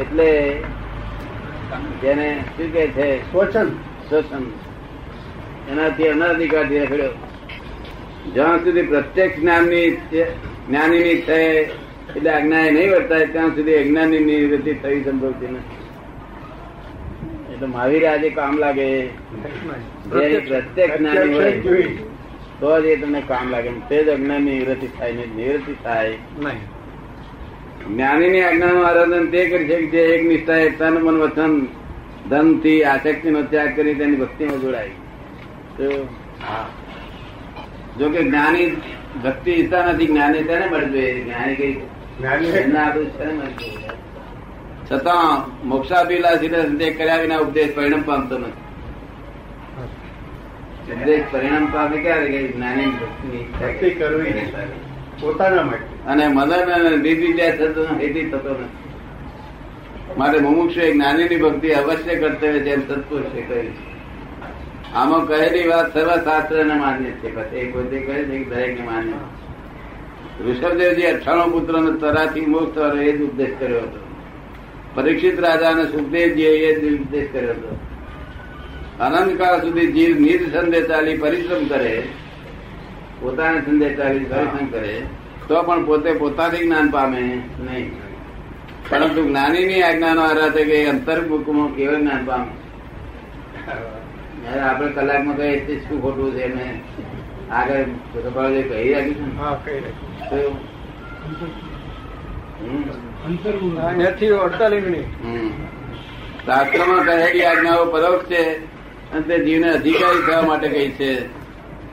એટલે જેને શું કે છે? શોષણ શોષણ એનાથી અનાધિકારથી રખડ્યો જ્યાં સુધી પ્રત્યક્ષ જ્ઞાનની જ્ઞાનીની ઈચ્છા એટલે આજ્ઞાએ નહીં વર્તાય ત્યાં સુધી અજ્ઞાની નિવૃત્તિ થઈ સંભવતી નથી. એટલે મહાવીર આજે કામ લાગે. પ્રત્યક્ષ જ્ઞાની હોય તો જ એ તમને કામ લાગે. તે જ અજ્ઞાનની નિવૃત્તિ થાય ને નિવૃત્તિ થાય. નહીં. જ્ઞાનીની આજ્ઞાનું આરાધન તે કરી છે જે એક નિષ્ઠાએ તન મન વચન ધનથી આસક્તિ નો ત્યાગ કરી તેની ભક્તિમાં જોડાય. જો કે જ્ઞાની ભક્તિ ઈચ્છતા નથી જ્ઞાની તેને મળે જોઈએ. જ્ઞાની કઈ. છતાં મોક્ષાભિલાષી સંદેહ કર્યા વિના ઉપદેશ પરિણામ પામતો નથી. ઉપદેશ પરિણામ પામે ક્યારે જ્ઞાની ભક્તિ કરવી પોતાના માટે. અને મદન અને નિર્વિદ્યા થતો હેતી થતો નથી. માટે મુમુક્ષુ એક જ્ઞાનીની ભક્તિ અવશ્ય કર્તવ્ય જેમ સત્પુરુષે કહ્યું છે. આમાં કહેલી વાત સર્વશાસ્ત્ર ને માન્ય છે પછી એક બધે કહે છે દરેક ને માન્ય ઋષભદેવજી અઠાણું પુત્ર ને તરાથી મુક્ત થવાનો એ જ ઉપદેશ કર્યો હતો. પરીક્ષિત રાજા અને સુખદેવજીએ એ જ ઉપદેશ કર્યો હતો. અનંતકાળ સુધી જીવ નિર્સંદેહ ચાલી પરિશ્રમ કરે પોતાને ચાલી પરિશ્રમ કરે તો પણ પોતે પોતાથી જ્ઞાન પામે નહીં. પરંતુ જ્ઞાનીની આજ્ઞાનો કે એ અંતર્મુખમાં કેવું જ્ઞાન પામે. આપડે આપણે કલાકમાં કહીએ તે શું ખોટું છે એને આગળ સભાએ કહી રાખ્યું છે શાસ્ત્રમાં કહેલી આજ્ઞાઓ પરોક્ષ છે અને તે જીવને અધિકારી થવા માટે કહી છે.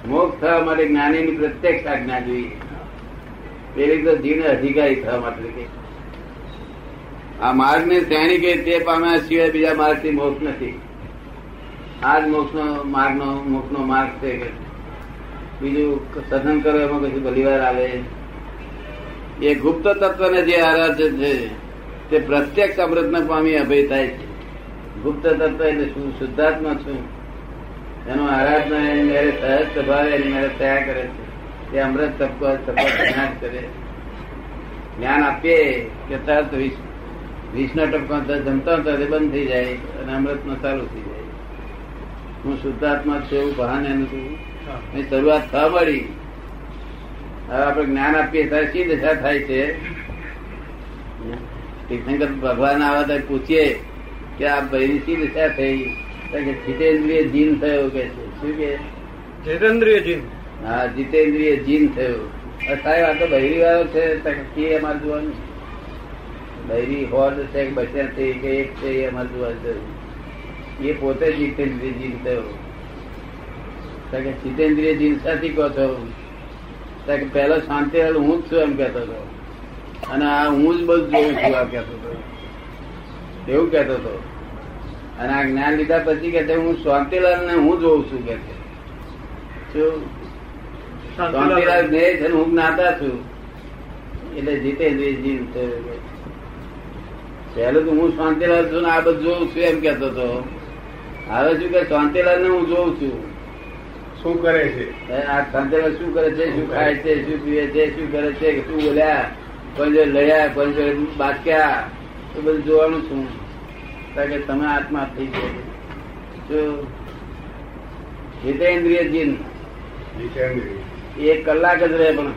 મોક્ષ થવા માટે જ્ઞાનીની પ્રત્યક્ષ આજ્ઞા જોઈએ. પેલી તો જીવને અધિકારી થવા માટે આ માર્ગની શ્રેણી કે તે પામ્યા સિવાય બીજા માર્ગથી મોક્ષ નથી. આ જ મોક્ષનો માર્ગનો, મોક્ષનો માર્ગ છે કે. બીજું સધન કરો, એમાં કશું ભલીવાર આવે. એ ગુપ્ત તત્વને જે આરાધ્ય છે, તે પ્રત્યક્ષ અમૃતને પામી અભય થાય છે. ગુપ્ત તત્વ એટલે શું? શુદ્ધાત્મા છું. એનો આરાધના એની મેરે સહજ સ્વભાવ એની મેરે થયા કરે છે. તે અમૃત તપકો તપકો જ્ઞાન કરે. જ્ઞાન આપીએ કે તરત વિષ વિષનો ટપકો જમતા હતા બંધ થઈ જાય અને અમૃતમાં ચાલુ થઈ જાય. હું શુદ્ધાત્મા છું એવું બહાને નથી એની શરૂઆત થવા મળી હવે આપણે જ્ઞાન આપીએ ત્યારે શી દશા થાય છે? તીર્થંકર ભગવાન આવા ત્યારે પૂછીએ કે આ ભાઈની શી દશા થઈ? જીતેન્દ્રિય જીન થયો કે છે? શું કે? જીતેન્દ્રિય જીન. હા જીતેન્દ્રિય જીન થયું. સાહેબ આ તો બહેરી વાળો છે કે અમારે જોવાનું બહેરી હોદ છે કે બસ્યા છે કે એક છે એ અમારે જોવાનું છે. એ પોતે જીતેન્દ્રિય જીન થયો. કે જીતેન્દ્રિય જીન સાથી કહો છો? કે પહેલો શાંતિ હું જ છું એમ કહેતો હતો. અને આ હું જ બધું જોઉં છું આ કહેતો હતો. એવું કહેતો હતો. અને આ જ્ઞાન લીધા પછી કે હું શાંતિલાલ ને હું જોઉં છું કે શાંતિલાલ જ્ઞેય છે હું જ્ઞાતા છું. એટલે જીતે જીવ. પહેલું તો હું શાંતિલાલ છું ને આ બધું જોઉં છું એમ કેતો હતો. હવે શું કે શાંતિલાલ ને હું જોઉં છું. શું કરે છે? આ શાંતિલાલ શું કરે છે? શું ખાય છે? શું પીવે છે? શું કરે છે? શું બોલ્યા? કોઈ લડ્યા? કોઈ જોડે બાટક્યા એ બધું જોવાનું છું. કે તમે આત્મા થઈ ગયો. જીતેન્દ્રિય જીન એક કલાક જ રહે પણ.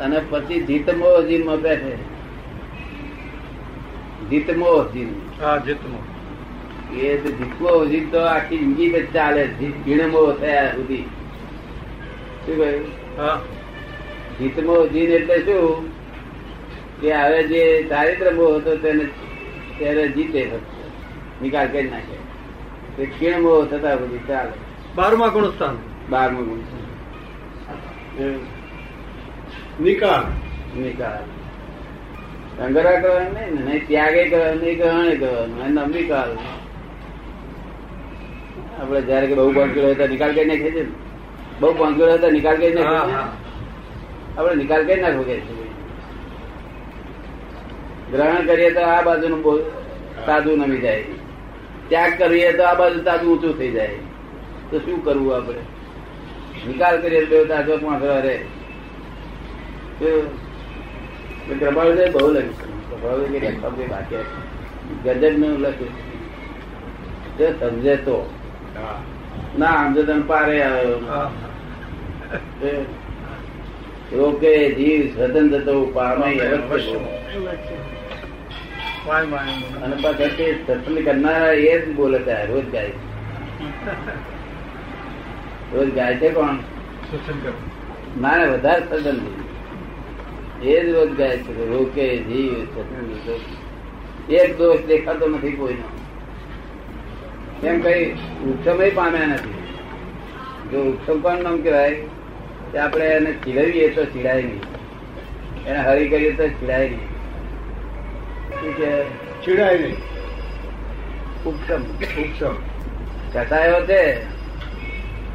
અને પછી જીતમો જીનમાં બેઠે જીતમો જીન. હા જીતમો. એ તો જીતમો જીત તો આખી જિંદગી જ ચાલે જીણમો થયા સુધી. શું કહ્યું? હા. જીતમો જીન એટલે શું? કે હવે જે ચારિત્ર મોહ હતો તેને ત્યારે જીતે. નિકાલ કરી નાખે. તે ક્ષીણ મોહ થતા બધું ચાલે. બારમા ગુણ સ્થાન? બારમો ગુણ સ્થાન? નિકાલ. નિકાલ. સંગ્રહ કરવાનું નહીં ને નહીં ત્યાગે કરવાનું નહીં ગ્રહણે કરવાનું એનો નિકાલ. આપડે જયારે કે બહુ પાંચ કિલો હતા નિકાલ કરી નાખીએ છે બહુ પાંચ કિલો હતા નિકાલ કરી નાખીએ આપણે નિકાલ કરી નાખવો કે છે? ગ્રહણ કરીએ તો આ બાજુનું બહુ તાજું નમી જાય. ત્યાગ કરીએ તો આ બાજુ તાજું ઊંચું થઈ જાય. તો શું કરવું આપણે? નિકાલ કરીએ તો તાજો પાંચ રહે. કૃપાળુ બહુ લખ્યું પ્રભાવ બાકી ગજબનું લખ્યું તે સમજે તો. ના સમજે તો પારે આવ્યો. રોકે જીવ સ્વતંત્ર તો પામે અવશ્ય. અને પાછા તે સત્સંગ કરનારા એ જ બોલે ત્યાં રોજ ગાય. છે. રોજ ગાય છે કોણ? ના ના વધારે સ્વતંત્ર એ જ રોજ ગાય છે રોકે જીવ સ્વતંત્ર એક દોષ દેખાતો નથી કોઈનો. એમ કઈ ઉત્સવ પામ્યા નથી. જો ઉત્સવ પણ નામ કહેવાય? આપણે એને ચીડવીએ તો ચીડાય નહીં. એને હરી કરીએ તો ચીડાય નહીં. શું કે? ચીડાય નહીં. ઉપસમ ઉપસમ કસાયો છે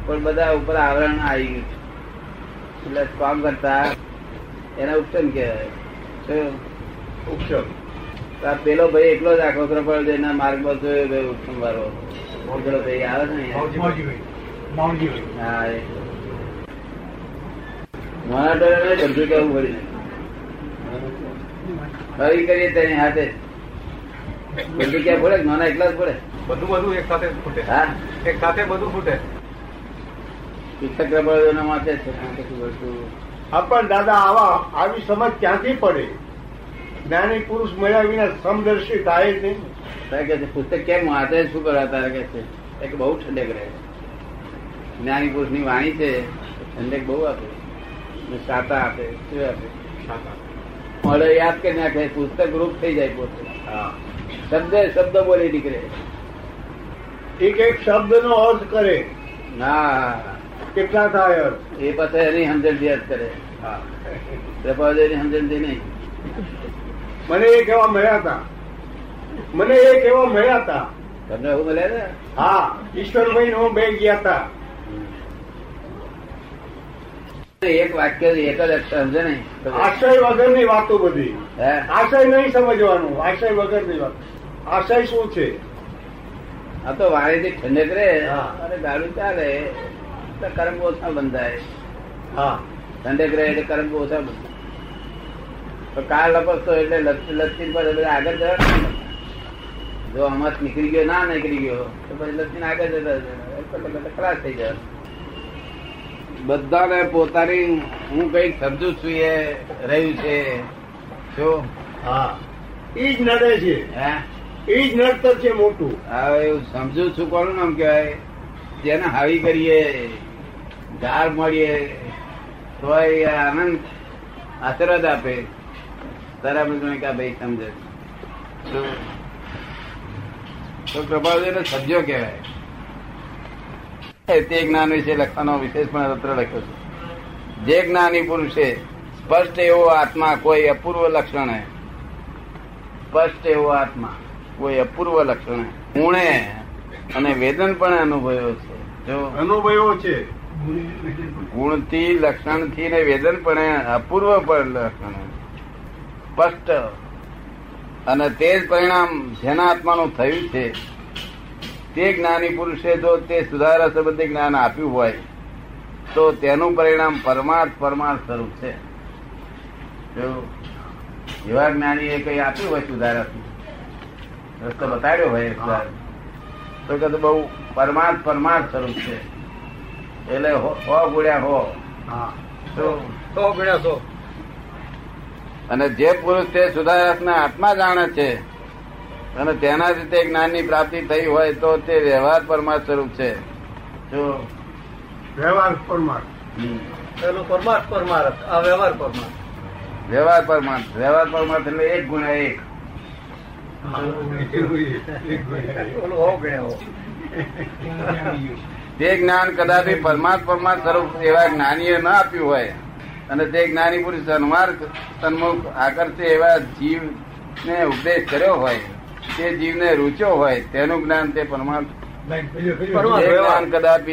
પણ બધા ઉપર આવરણ આવી ગયું એટલે કામ કરતા એને ઉપસમ કહેવાય? ઉપસમ પેલો ભાઈ એકલો જ આખો કૃપાળ એના માર્ગમાં જોયો ભાઈ ઉપસમ વાળો પેલો ભાઈ આવે છે ને. હા નાના ટોળાને બધું કહેવું કરીએ તેની હાથે. બધું ક્યાં પડે નાના એકલા જ પડે બધું બધું એક સાથે ફૂટે. હા? એક સાથે બધું ફૂટે. પણ દાદા આવા આવી સમજ ક્યાંથી પડે? જ્ઞાની પુરુષ મળ્યા વિના સમદર્શી થાય જ નહીં. કે છે, પુસ્તક કેમ વાંચે શું કરવા તારે કે છે બહુ ઠંડક રહે જ્ઞાની પુરુષની વાણી છે ઠંડક બહુ આપે. સાતા આપે શું આપે? મળે યાદ કરી નાખે પુસ્તક રૂપ થઈ જાય પોતે. શબ્દ શબ્દ બોલી નીકળે. એક એક શબ્દ નો અર્થ કરે. ના. કેટલા થાય અર્થ? એ પાસે એની સમજણ અર્થ કરે. પ્રભાવદેવની સમજણ નહીં. મને એ કેવા મળ્યા હતા. મને એ કેવા મળ્યા હતા. તમને એવું મળ્યા ને હા ઈશ્વરભાઈ નો હું બે ગયા હતા. એક વાક્ય એક જ અક્ષર સમજે નહીં આશય વગરની વાતો બધી. આશય નહીં સમજવાનું આશય વગરની વાત. આશય શું છે? આ તો વાણીથી ઠંડક રે. અને દારૂ ચાલે તો કર્મ ઓછા બંધાય. હા. ઠંડક રહે એટલે કર્મ ઓછા બંધાય. તો કાર લપસતો એટલે લપસી પર આગળ જવા જો આમાં નીકળી ગયો ના નીકળી ગયો તો પછી લપસીને આગળ જતા. ખલાસ થઈ જાય બધાને પોતાની હું કંઈક સમજુ છું એ રહ્યું છે. શું? હા. ઈ જ નડે છે. હે? ઈ જ નડતર છે મોટું. હવે એવું સમજુ છું કોનું નામ કહેવાય? જેને હાવી કરીએ ગાર મળીએ તો એ આનંદ આશીર્વાદ આપે. તારા જોઈએ કે ભાઈ સમજે તો- તો પ્રભાવજીને સમજો કહેવાય. તે જ્ઞાન વિશે લખવાનો વિશેષ પણ તત્ર લખ્યો છે. જે જ્ઞાની પુરુષે સ્પષ્ટ એવો આત્મા કોઈ અપૂર્વ લક્ષણ હે. સ્પષ્ટ એવો આત્મા કોઈ અપૂર્વ લક્ષણ હે. ઉણે અને વેદન પણ અનુભવ્યો છે. જો અનુભવો છે. ગુણથી લક્ષણથી ને વેદન પણ અપૂર્વ પણ લક્ષણ સ્પષ્ટ. અને તે જ પરિણામ જેના આત્માનું થયું છે તે જ્ઞાની પુરુષે જો તે સુધારા સંબંધી જ્ઞાન આપ્યું હોય તો તેનું પરિણામ પરમાર્થ પરમાર્થ સ્વરૂપ છે. જો એવા જ્ઞાની એ કઈ આપ્યું હોય સુધારા રસ્તો બતાડ્યો હોય તો કે તો બહુ પરમાર્થ પરમાર્થ સ્વરૂપ છે. એટલે હો ગુણ્યા હો. હા. તો ગણ્યા સો અને જે પુરુષ તે સુધારકના આત્મા જાણે છે અને તેના તે જ્ઞાનની પ્રાપ્તિ થઈ હોય તો તે વ્યવહાર પરમાર્થ સ્વરૂપ છે. જો વ્યવહાર પરમાર્થ. પેલું પરમાર્થ પરમાર્થ આ વ્યવહાર પરમાર્થ. વ્યવહાર પરમાર્થ. વ્યવહાર પરમાર્થ એટલે એક ગુણ્યા એક. હો. તે જ્ઞાન કદાપી પરમાર્થ પરમાર્થ સ્વરૂપ એવા જ્ઞાનીએ ન આપ્યું હોય. અને તે જ્ઞાની પુરુષ સન્માર્ગ સન્મુખ આકર્ષે એવા જીવને ઉપદેશ કર્યો હોય. તે જીવને રૂચ્યો હોય તેનું જ્ઞાન તે જે વ્યવહાર.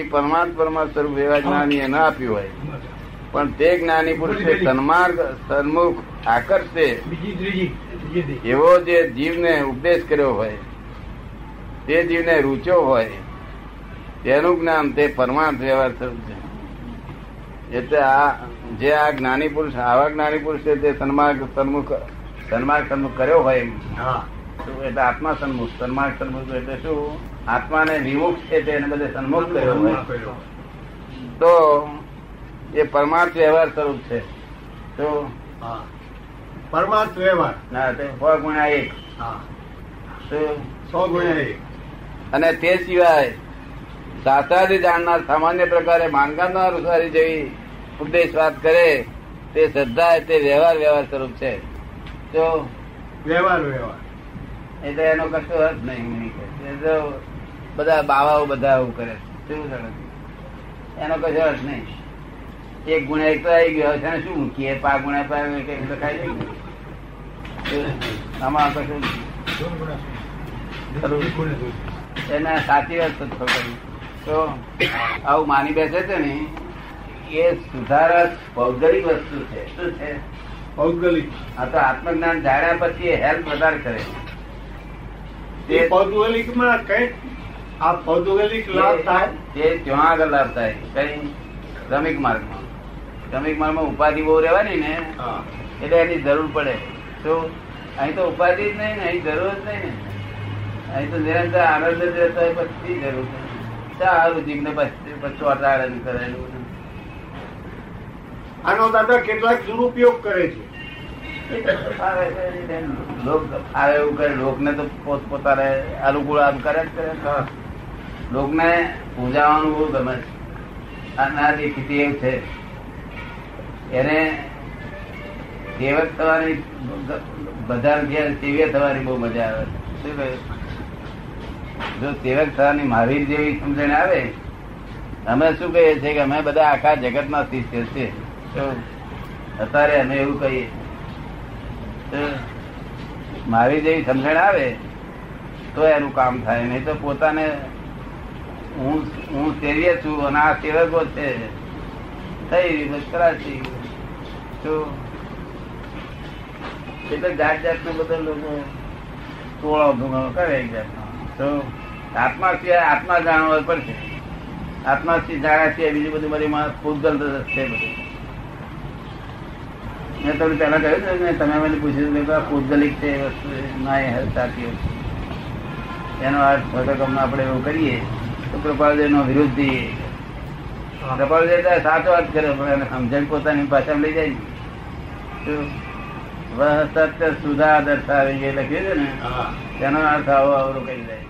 પરમાર્થ પરમાર્થ સ્વરૂપ એવા જ્ઞાનીએ ન આપ્યું હોય. પણ તે જ્ઞાની પુરુષે સન્માર્ગ સન્મુખ આકર્ષે એવો જે જીવને ઉપદેશ કર્યો હોય તે જીવને રૂચ્યો હોય તેનું જ્ઞાન તે પરમાર્થ વ્યવહાર સ્વરૂપ છે. એટલે આ જે આ જ્ઞાની પુરુષ આવા જ્ઞાની પુરુષ છે તે સન્માર્ગ સન્મુખ સન્માર્ગ સન્મુખ કર્યો હોય એમ. હા. તો એટલે આત્મા સન્મુખ સન્માર્ગ સન્મુખ એટલે શું? આત્માને વિમુખ છે તેને બધે સન્મુખ કર્યો હોય. તો એ પરમાર્થ વ્યવહાર સ્વરૂપ છે. તો પરમાર્થ વ્યવહાર. ના તે સો ગુણ્યા એક. સો ગુણ્યા એક. અને તે સિવાય શાસ્ત્રાથી જાણનાર સામાન્ય પ્રકારે માનકારના અનુસારી જેવી ઉપદેશ વાત કરે તે શ્રદ્ધા તે વ્યવહાર વ્યવહાર સ્વરૂપ છે. તો વ્યવહાર વ્યવહાર. એટલે એનો કશો અર્થ નહીં બધા બાવાઓ બધા આવું કરે છે. એનો કશો અર્થ નહીં. એક ગુણ્યા એક તો આવી ગયો. છે શું મૂકીએ? પા ગુણ્યા પા લખાય આમાં કશું એને સાચી વાત તો આવું માની બેસે છે ને એ સુધારક ભૌગોલિક વસ્તુ છે. શું છે? ભૌગોલિક. આ તો આત્મજ્ઞાન જાણ્યા પછી એ હેલ્પ વધારે કરે એ ભૌગોલિકમાં કઈ આ ભૌગોલિક લાભ થાય? તે ત્યાં આગળ લાભ થાય કઈ શ્રમિક માર્ગમાં. શ્રમિક માર્ગમાં ઉપાધિ બહુ રહેવાની ને એટલે એની જરૂર પડે. તો અહીં તો ઉપાધિ જ નહીં ને અહીં જરૂર જ નહીં ને. અહીં તો નિરંતર આનંદ જ રહેતો હોય પછી જરૂર સારું જીભને પછી પછી અટાડે કરેલું. આનો દાદા કેટલાક દુરુપયોગ કરે છે. લોક આવે એવું કરે લોકને તો પોત પોતાને અનુકૂળ આમ કરે જ કરે. લોકને પૂજાવાનું બહુ ગમે છે. અનાદિ સ્થિતિ એવું છે. એને સેવક થવાની બધા ઘેર સેવ્ય થવાની બહુ મજા આવે શું કહે? જો સેવક થવાની મહાવીર જેવી સમજણ આવે અમે શું કહીએ છીએ કે અમે બધા આખા જગતમાં શિષ્ય છે અત્યારે અમે એવું કહીએ મહાવીર જેવી સમજણ આવે, તો એનું કામ થાય. નહીં તો પોતાને હું હું છું અને આ સેવકો છે. થઈ રહ્યું કરાચી તો એટલે જાત જાતનો બધા લોકો ટોળો ધુમાડો કરે એક જાતનો. તો આત્મા સિવાય આત્મા જાણવા પડશે. આત્મા જાણ્યા સિવાય બીજું બધું બધી માં પૂતગલ છે બધું. મેં તમને પહેલા કહ્યું ને મેં તમે મને પૂછ્યું હતું કે આ પૂતગલિક છે વસ્તુ ના એ સાચી વસ્તુ એનો અર્થ ઘટકમ આપણે એવું કરીએ તો કૃપાલદેવ નો વિરોધ દઈએ. કૃપાલદેવ તો સાચો અર્થ કરે પણ એને સમજણ પોતાની ભાષામાં લઈ જાય ને. સત્ય સુધા દર્શાવી જે લખ્યું છે ને તેનો અર્થ આવો અવરો કરી જાય?